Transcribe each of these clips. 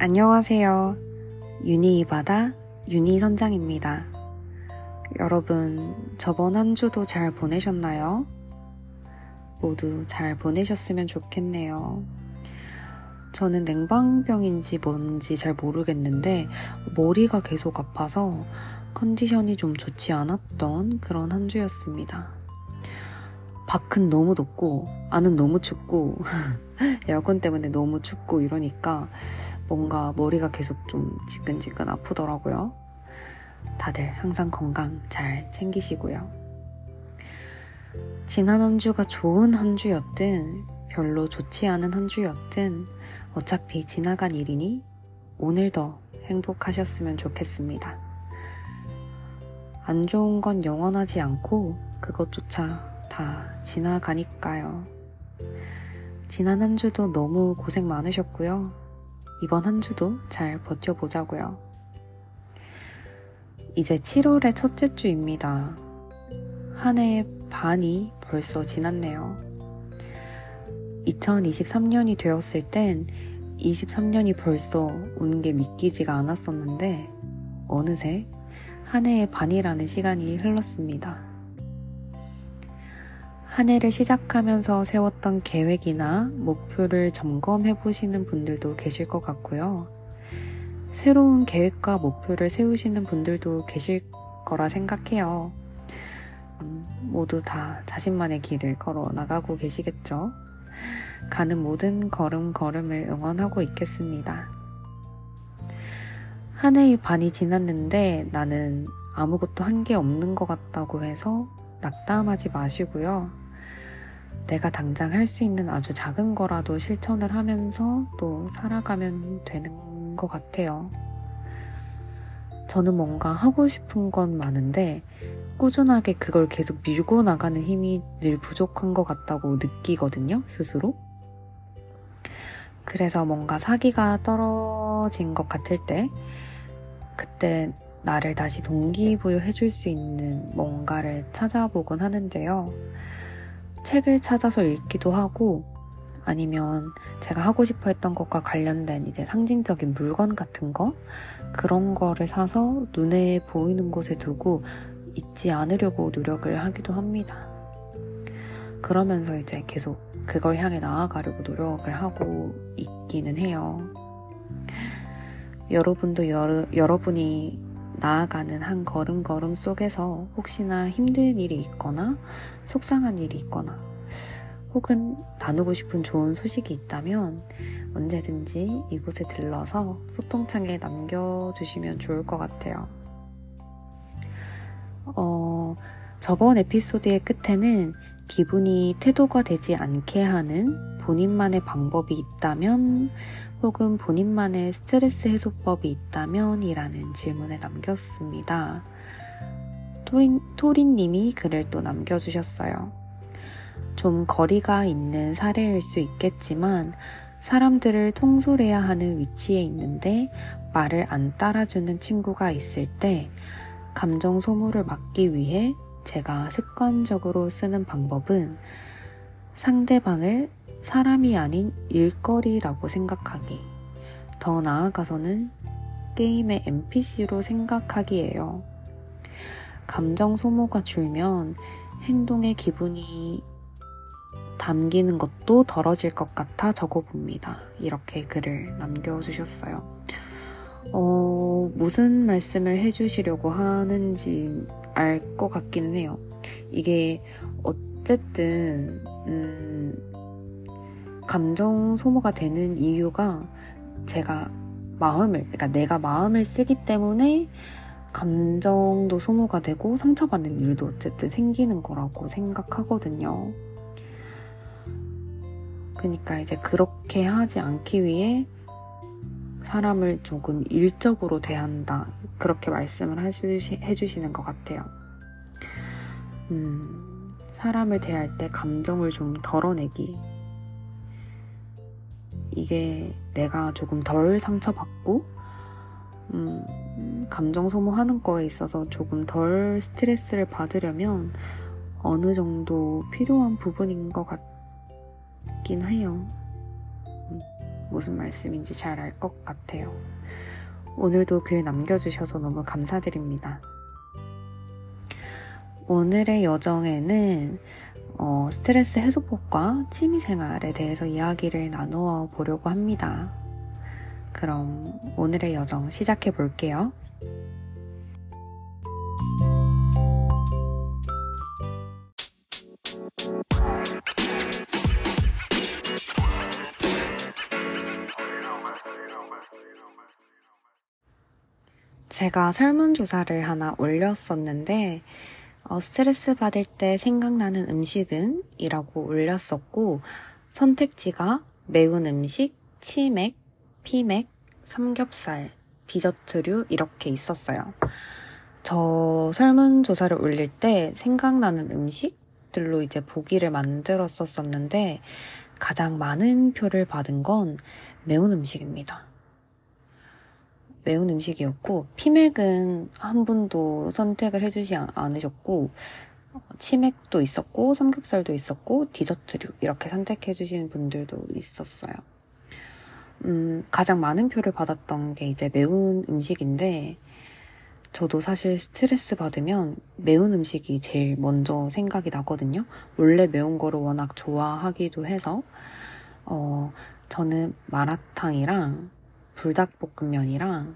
안녕하세요. 유니이바다 유니선장입니다. 여러분, 저번 한 주도 잘 보내셨나요? 모두 잘 보내셨으면 좋겠네요. 저는 냉방병인지 뭔지 잘 모르겠는데, 머리가 계속 아파서 컨디션이 좀 좋지 않았던 그런 한 주였습니다. 밖은 너무 덥고, 안은 너무 춥고, 에어컨 때문에 너무 춥고 이러니까 뭔가 머리가 계속 좀 지끈지끈 아프더라고요. 다들 항상 건강 잘 챙기시고요. 지난 한 주가 좋은 한 주였든 별로 좋지 않은 한 주였든 어차피 지나간 일이니 오늘 더 행복하셨으면 좋겠습니다. 안 좋은 건 영원하지 않고 그것조차 다 지나가니까요. 지난 한 주도 너무 고생 많으셨고요. 이번 한 주도 잘 버텨보자고요. 이제 7월의 첫째 주입니다. 한 해의 반이 벌써 지났네요. 2023년이 되었을 땐 23년이 벌써 온게 믿기지가 않았었는데 어느새 한 해의 반이라는 시간이 흘렀습니다. 한 해를 시작하면서 세웠던 계획이나 목표를 점검해 보시는 분들도 계실 것 같고요. 새로운 계획과 목표를 세우시는 분들도 계실 거라 생각해요. 음, 모두 다 자신만의 길을 걸어 나가고 계시겠죠? 가는 모든 걸음걸음을 응원하고 있겠습니다. 한 해의 반이 지났는데 나는 아무것도 한 게 없는 것 같다고 해서 낙담하지 마시고요. 내가 당장 할 수 있는 아주 작은 거라도 실천을 하면서 또 살아가면 되는 것 같아요. 저는 뭔가 하고 싶은 건 많은데 꾸준하게 그걸 계속 밀고 나가는 힘이 늘 부족한 것 같다고 느끼거든요, 스스로. 그래서 뭔가 사기가 떨어진 것 같을 때, 그때 나를 다시 동기부여 해줄 수 있는 뭔가를 찾아보곤 하는데요. 책을 찾아서 읽기도 하고 아니면 제가 하고 싶어 했던 것과 관련된 이제 상징적인 물건 같은 거 그런 거를 사서 눈에 보이는 곳에 두고 잊지 않으려고 노력을 하기도 합니다. 그러면서 이제 계속 그걸 향해 나아가려고 노력을 하고 있기는 해요. 여러분도 여러, 여러분이 나아가는 한 걸음 걸음 속에서 혹시나 힘든 일이 있거나 속상한 일이 있거나 혹은 나누고 싶은 좋은 소식이 있다면 언제든지 이곳에 들러서 소통창에 남겨주시면 좋을 것 같아요. 어, 저번 에피소드의 끝에는 기분이 태도가 되지 않게 하는 본인만의 방법이 있다면 혹은 본인만의 스트레스 해소법이 있다면 이라는 질문을 남겼습니다. 토린, 토린님이 글을 또 남겨주셨어요. 좀 거리가 있는 사례일 수 있겠지만 사람들을 통솔해야 하는 위치에 있는데 말을 안 따라주는 친구가 있을 때 감정 소모를 막기 위해 제가 습관적으로 쓰는 방법은 상대방을 사람이 아닌 일거리라고 생각하기. 더 나아가서는 게임의 NPC로 생각하기예요. 감정 소모가 줄면 행동의 기분이 담기는 것도 덜어질 것 같아 적어봅니다. 이렇게 글을 남겨주셨어요. 어, 무슨 말씀을 해주시려고 하는지 알 것 같기는 해요. 이게 어쨌든, 음, 감정 소모가 되는 이유가 제가 마음을, 그러니까 내가 마음을 쓰기 때문에 감정도 소모가 되고 상처받는 일도 어쨌든 생기는 거라고 생각하거든요. 그러니까 이제 그렇게 하지 않기 위해 사람을 조금 일적으로 대한다. 그렇게 말씀을 해주시, 해주시는 것 같아요. 음, 사람을 대할 때 감정을 좀 덜어내기. 이게 내가 조금 덜 상처받고, 음, 감정 소모하는 거에 있어서 조금 덜 스트레스를 받으려면 어느 정도 필요한 부분인 것 같긴 해요. 음. 무슨 말씀인지 잘 알 것 같아요. 오늘도 글 남겨주셔서 너무 감사드립니다. 오늘의 여정에는 어, 스트레스 해소법과 취미 생활에 대해서 이야기를 나누어 보려고 합니다. 그럼 오늘의 여정 시작해 볼게요. 제가 설문조사를 하나 올렸었는데, 어, 스트레스 받을 때 생각나는 음식은? 이라고 올렸었고, 선택지가 매운 음식, 치맥, 피맥, 삼겹살, 디저트류 이렇게 있었어요. 저 설문조사를 올릴 때 생각나는 음식들로 이제 보기를 만들었었었는데, 가장 많은 표를 받은 건 매운 음식입니다. 매운 음식이었고 피맥은 한 분도 선택을 해주지 않으셨고 치맥도 있었고 삼겹살도 있었고 디저트류 이렇게 선택해 주신 분들도 있었어요. 음, 가장 많은 표를 받았던 게 이제 매운 음식인데 저도 사실 스트레스 받으면 매운 음식이 제일 먼저 생각이 나거든요. 원래 매운 거를 워낙 좋아하기도 해서 어, 저는 마라탕이랑 불닭볶음면이랑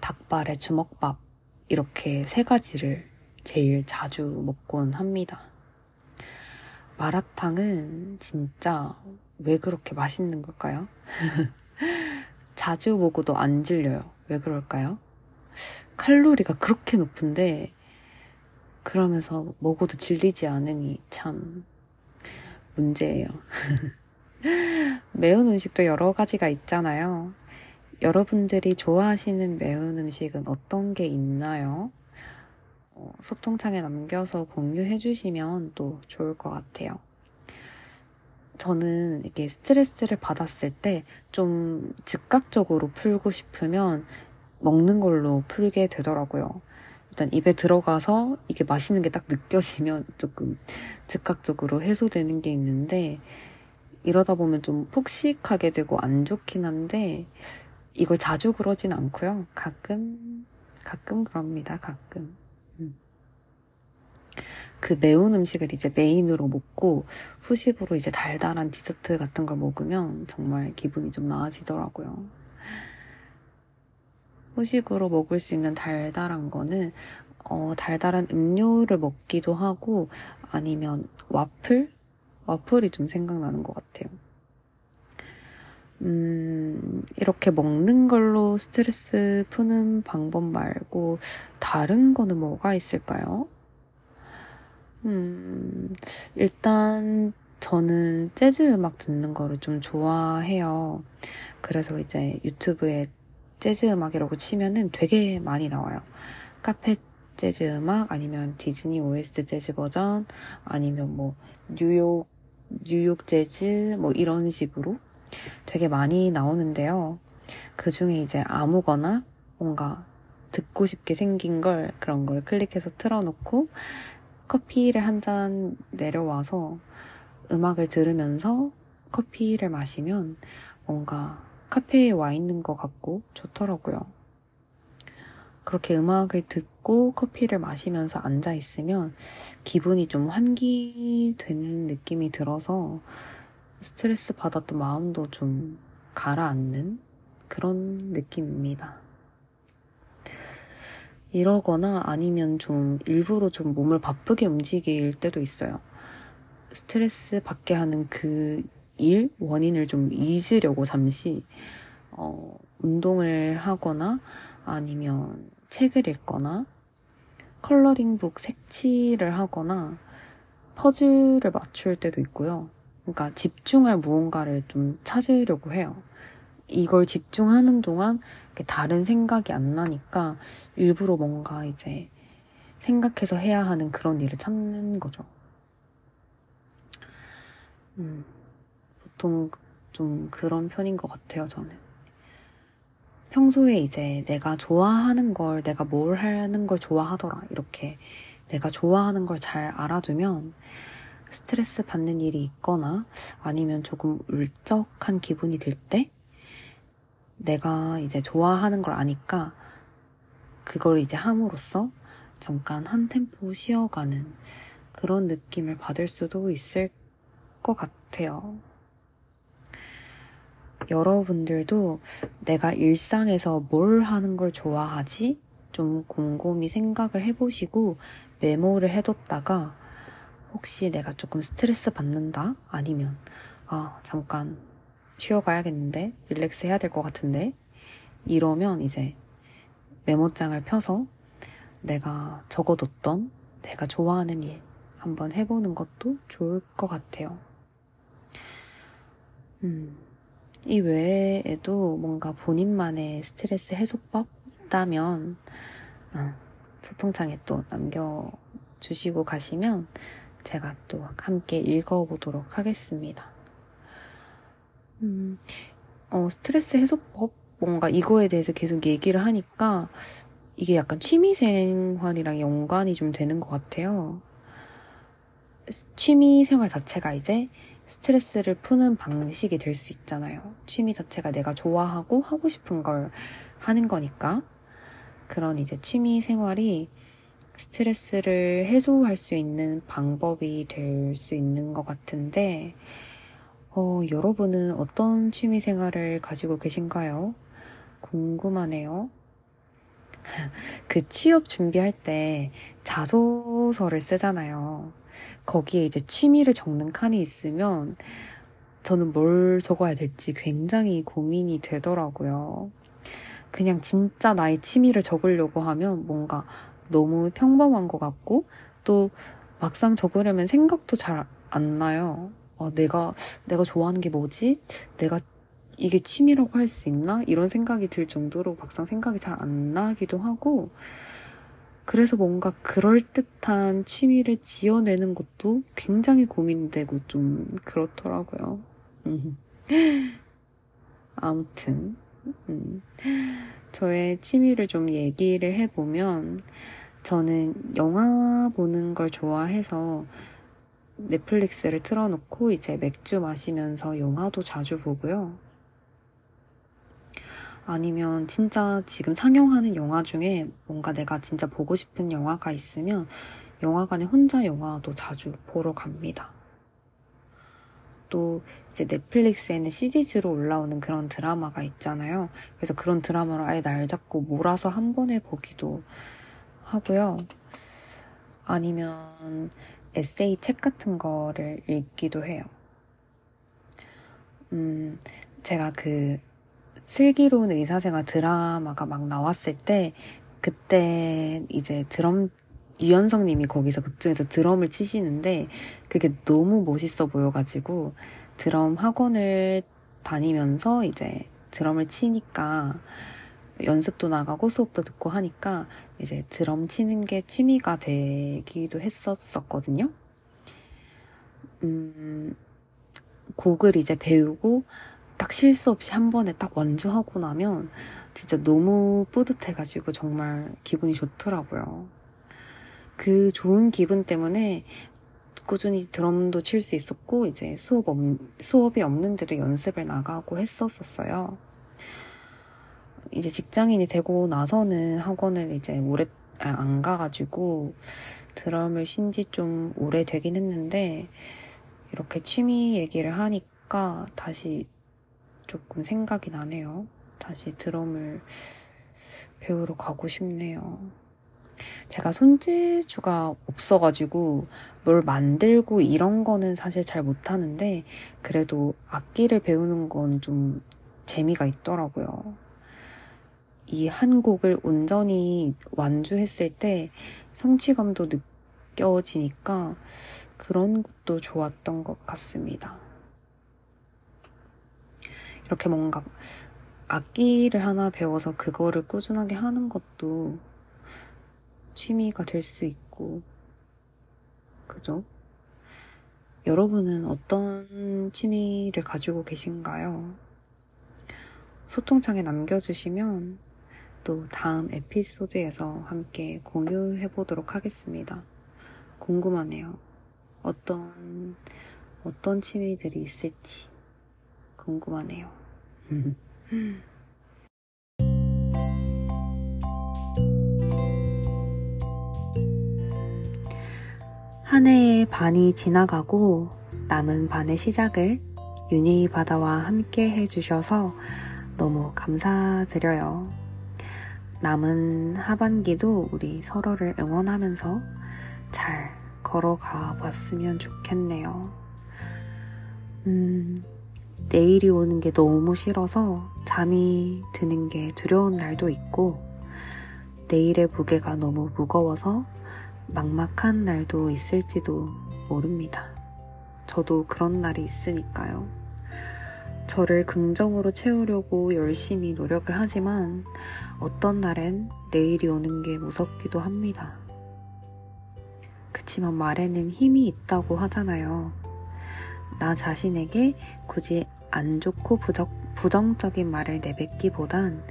닭발에 주먹밥 이렇게 세 가지를 제일 자주 먹곤 합니다. 마라탕은 진짜 왜 그렇게 맛있는 걸까요? 자주 먹어도 안 질려요. 왜 그럴까요? 칼로리가 그렇게 높은데 그러면서 먹어도 질리지 않으니 참 문제예요. 매운 음식도 여러 가지가 있잖아요. 여러분들이 좋아하시는 매운 음식은 어떤 게 있나요? 어, 소통창에 남겨서 공유해 주시면 또 좋을 것 같아요. 저는 이렇게 스트레스를 받았을 때 좀 즉각적으로 풀고 싶으면 먹는 걸로 풀게 되더라고요. 일단 입에 들어가서 이게 맛있는 게 딱 느껴지면 조금 즉각적으로 해소되는 게 있는데 이러다 보면 좀 폭식하게 되고 안 좋긴 한데 이걸 자주 그러진 않고요. 가끔, 가끔 그럽니다. 가끔. 음. 그 매운 음식을 이제 메인으로 먹고 후식으로 이제 달달한 디저트 같은 걸 먹으면 정말 기분이 좀 나아지더라고요. 후식으로 먹을 수 있는 달달한 거는 어, 달달한 음료를 먹기도 하고 아니면 와플? 와플이 좀 생각나는 것 같아요. 음, 이렇게 먹는 걸로 스트레스 푸는 방법 말고 다른 거는 뭐가 있을까요? 음, 일단 저는 재즈 음악 듣는 거를 좀 좋아해요. 그래서 이제 유튜브에 재즈 음악이라고 치면은 되게 많이 나와요. 카페 재즈 음악 아니면 디즈니 OST 재즈 버전 아니면 뭐 뉴욕 뉴욕 재즈 뭐 이런 식으로 되게 많이 나오는데요. 그 중에 이제 아무거나 뭔가 듣고 싶게 생긴 걸 그런 걸 클릭해서 틀어놓고 커피를 한 잔 내려와서 음악을 들으면서 커피를 마시면 뭔가 카페에 와 있는 것 같고 좋더라고요. 그렇게 음악을 듣고 커피를 마시면서 앉아 있으면 기분이 좀 환기되는 느낌이 들어서 스트레스 받았던 마음도 좀 가라앉는 그런 느낌입니다. 이러거나 아니면 좀 일부러 좀 몸을 바쁘게 움직일 때도 있어요. 스트레스 받게 하는 그 일, 원인을 좀 잊으려고 잠시, 어, 운동을 하거나 아니면 책을 읽거나 컬러링북 색칠을 하거나 퍼즐을 맞출 때도 있고요. 그러니까 집중할 무언가를 좀 찾으려고 해요. 이걸 집중하는 동안 다른 생각이 안 나니까 일부러 뭔가 이제 생각해서 해야 하는 그런 일을 찾는 거죠. 음, 보통 좀 그런 편인 것 같아요, 저는. 평소에 이제 내가 좋아하는 걸, 내가 뭘 하는 걸 좋아하더라. 이렇게 내가 좋아하는 걸 잘 알아두면 스트레스 받는 일이 있거나 아니면 조금 울적한 기분이 들 때 내가 이제 좋아하는 걸 아니까 그걸 이제 함으로써 잠깐 한 템포 쉬어가는 그런 느낌을 받을 수도 있을 것 같아요. 여러분들도 내가 일상에서 뭘 하는 걸 좋아하지? 좀 곰곰이 생각을 해보시고 메모를 해뒀다가 혹시 내가 조금 스트레스 받는다? 아니면 아 잠깐 쉬어가야겠는데 릴렉스 해야 될 것 같은데 이러면 이제 메모장을 펴서 내가 적어뒀던 내가 좋아하는 일 한번 해보는 것도 좋을 것 같아요. 음, 이 외에도 뭔가 본인만의 스트레스 해소법 있다면 어, 소통창에 또 남겨주시고 가시면 제가 또 함께 읽어보도록 하겠습니다. 음, 어, 스트레스 해소법 뭔가 이거에 대해서 계속 얘기를 하니까 이게 약간 취미생활이랑 연관이 좀 되는 것 같아요. 취미생활 자체가 이제 스트레스를 푸는 방식이 될 수 있잖아요. 취미 자체가 내가 좋아하고 하고 싶은 걸 하는 거니까. 그런 이제 취미 생활이 스트레스를 해소할 수 있는 방법이 될 수 있는 것 같은데, 어, 여러분은 어떤 취미 생활을 가지고 계신가요? 궁금하네요. 그 취업 준비할 때 자소서를 쓰잖아요. 거기에 이제 취미를 적는 칸이 있으면 저는 뭘 적어야 될지 굉장히 고민이 되더라고요. 그냥 진짜 나의 취미를 적으려고 하면 뭔가 너무 평범한 것 같고 또 막상 적으려면 생각도 잘 안 나요. 어, 내가 내가 좋아하는 게 뭐지? 내가 이게 취미라고 할 수 있나? 이런 생각이 들 정도로 막상 생각이 잘 안 나기도 하고 그래서 뭔가 그럴듯한 취미를 지어내는 것도 굉장히 고민되고 좀 그렇더라고요. 아무튼, 음. 저의 취미를 좀 얘기를 해보면, 저는 영화 보는 걸 좋아해서 넷플릭스를 틀어놓고 이제 맥주 마시면서 영화도 자주 보고요. 아니면 진짜 지금 상영하는 영화 중에 뭔가 내가 진짜 보고 싶은 영화가 있으면 영화관에 혼자 영화도 자주 보러 갑니다. 또 이제 넷플릭스에는 시리즈로 올라오는 그런 드라마가 있잖아요. 그래서 그런 드라마를 아예 날 잡고 몰아서 한 번에 보기도 하고요. 아니면 에세이 책 같은 거를 읽기도 해요. 음, 제가 그 슬기로운 의사생활 드라마가 막 나왔을 때 그때 이제 드럼 유연석 님이 거기서 극중에서 드럼을 치시는데 그게 너무 멋있어 보여가지고 드럼 학원을 다니면서 이제 드럼을 치니까 연습도 나가고 수업도 듣고 하니까 이제 드럼 치는 게 취미가 되기도 했었었거든요. 음, 곡을 이제 배우고 딱 실수 없이 한 번에 딱 완주하고 나면 진짜 너무 뿌듯해가지고 정말 기분이 좋더라고요. 그 좋은 기분 때문에 꾸준히 드럼도 칠 수 있었고 이제 수업 없, 수업이 없는데도 연습을 나가고 했었었어요. 이제 직장인이 되고 나서는 학원을 이제 오래 아, 안 가가지고 드럼을 신지좀 오래 되긴 했는데 이렇게 취미 얘기를 하니까 다시 조금 생각이 나네요. 다시 드럼을 배우러 가고 싶네요. 제가 손재주가 없어가지고 뭘 만들고 이런 거는 사실 잘 못하는데 그래도 악기를 배우는 건 좀 재미가 있더라고요. 이 한 곡을 온전히 완주했을 때 성취감도 느껴지니까 그런 것도 좋았던 것 같습니다. 이렇게 뭔가 악기를 하나 배워서 그거를 꾸준하게 하는 것도 취미가 될 수 있고, 그죠? 여러분은 어떤 취미를 가지고 계신가요? 소통창에 남겨주시면 또 다음 에피소드에서 함께 공유해 보도록 하겠습니다. 궁금하네요. 어떤, 어떤 취미들이 있을지 궁금하네요. 한 해의 반이 지나가고 남은 반의 시작을 유니 바다와 함께 해주셔서 너무 감사드려요. 남은 하반기도 우리 서로를 응원하면서 잘 걸어가 봤으면 좋겠네요. 음, 내일이 오는 게 너무 싫어서 잠이 드는 게 두려운 날도 있고, 내일의 무게가 너무 무거워서 막막한 날도 있을지도 모릅니다. 저도 그런 날이 있으니까요. 저를 긍정으로 채우려고 열심히 노력을 하지만 어떤 날엔 내일이 오는 게 무섭기도 합니다. 그치만 말에는 힘이 있다고 하잖아요. 나 자신에게 굳이 안 좋고 부적, 부정적인 말을 내뱉기보단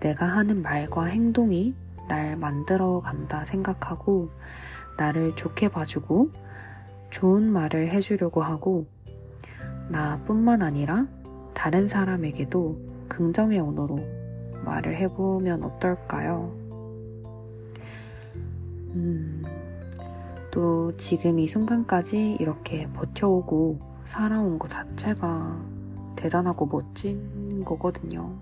내가 하는 말과 행동이 날 만들어 간다 생각하고 나를 좋게 봐주고 좋은 말을 해주려고 하고 나뿐만 아니라 다른 사람에게도 긍정의 언어로 말을 해보면 어떨까요? 음, 또 지금 이 순간까지 이렇게 버텨오고 살아온 것 자체가 대단하고 멋진 거거든요.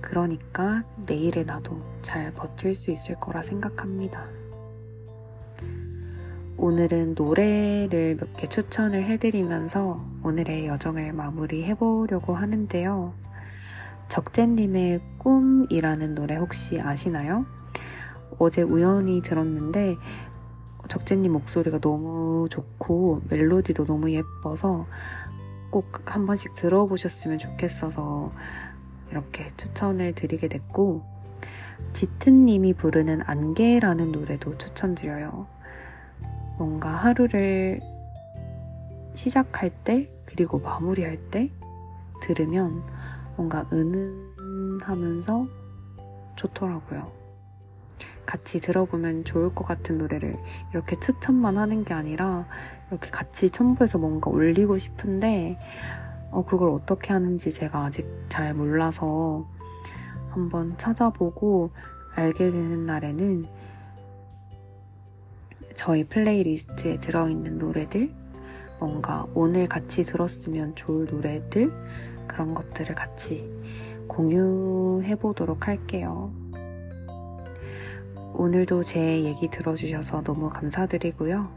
그러니까 내일의 나도 잘 버틸 수 있을 거라 생각합니다. 오늘은 노래를 몇 개 추천을 해드리면서 오늘의 여정을 마무리해 보려고 하는데요. 적재님의 꿈이라는 노래 혹시 아시나요? 어제 우연히 들었는데 적재님 목소리가 너무 좋고 멜로디도 너무 예뻐서 꼭 한 번씩 들어보셨으면 좋겠어서 이렇게 추천을 드리게 됐고 짙은님이 부르는 안개라는 노래도 추천드려요. 뭔가 하루를 시작할 때 그리고 마무리할 때 들으면 뭔가 은은하면서 좋더라고요. 같이 들어보면 좋을 것 같은 노래를 이렇게 추천만 하는 게 아니라 이렇게 같이 첨부해서 뭔가 올리고 싶은데 어, 그걸 어떻게 하는지 제가 아직 잘 몰라서 한번 찾아보고 알게 되는 날에는 저희 playlist에 들어있는 노래들, 뭔가 오늘 같이 들었으면 좋을 노래들, 그런 것들을 같이 공유해 보도록 할게요. 오늘도 제 얘기 들어주셔서 너무 감사드리고요.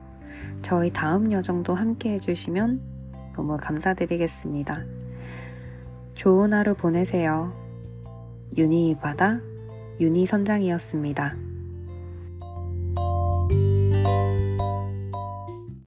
저희 다음 여정도 함께 해주시면 너무 감사드리겠습니다. 좋은 하루 보내세요. 유니 바다, 유니 선장이었습니다.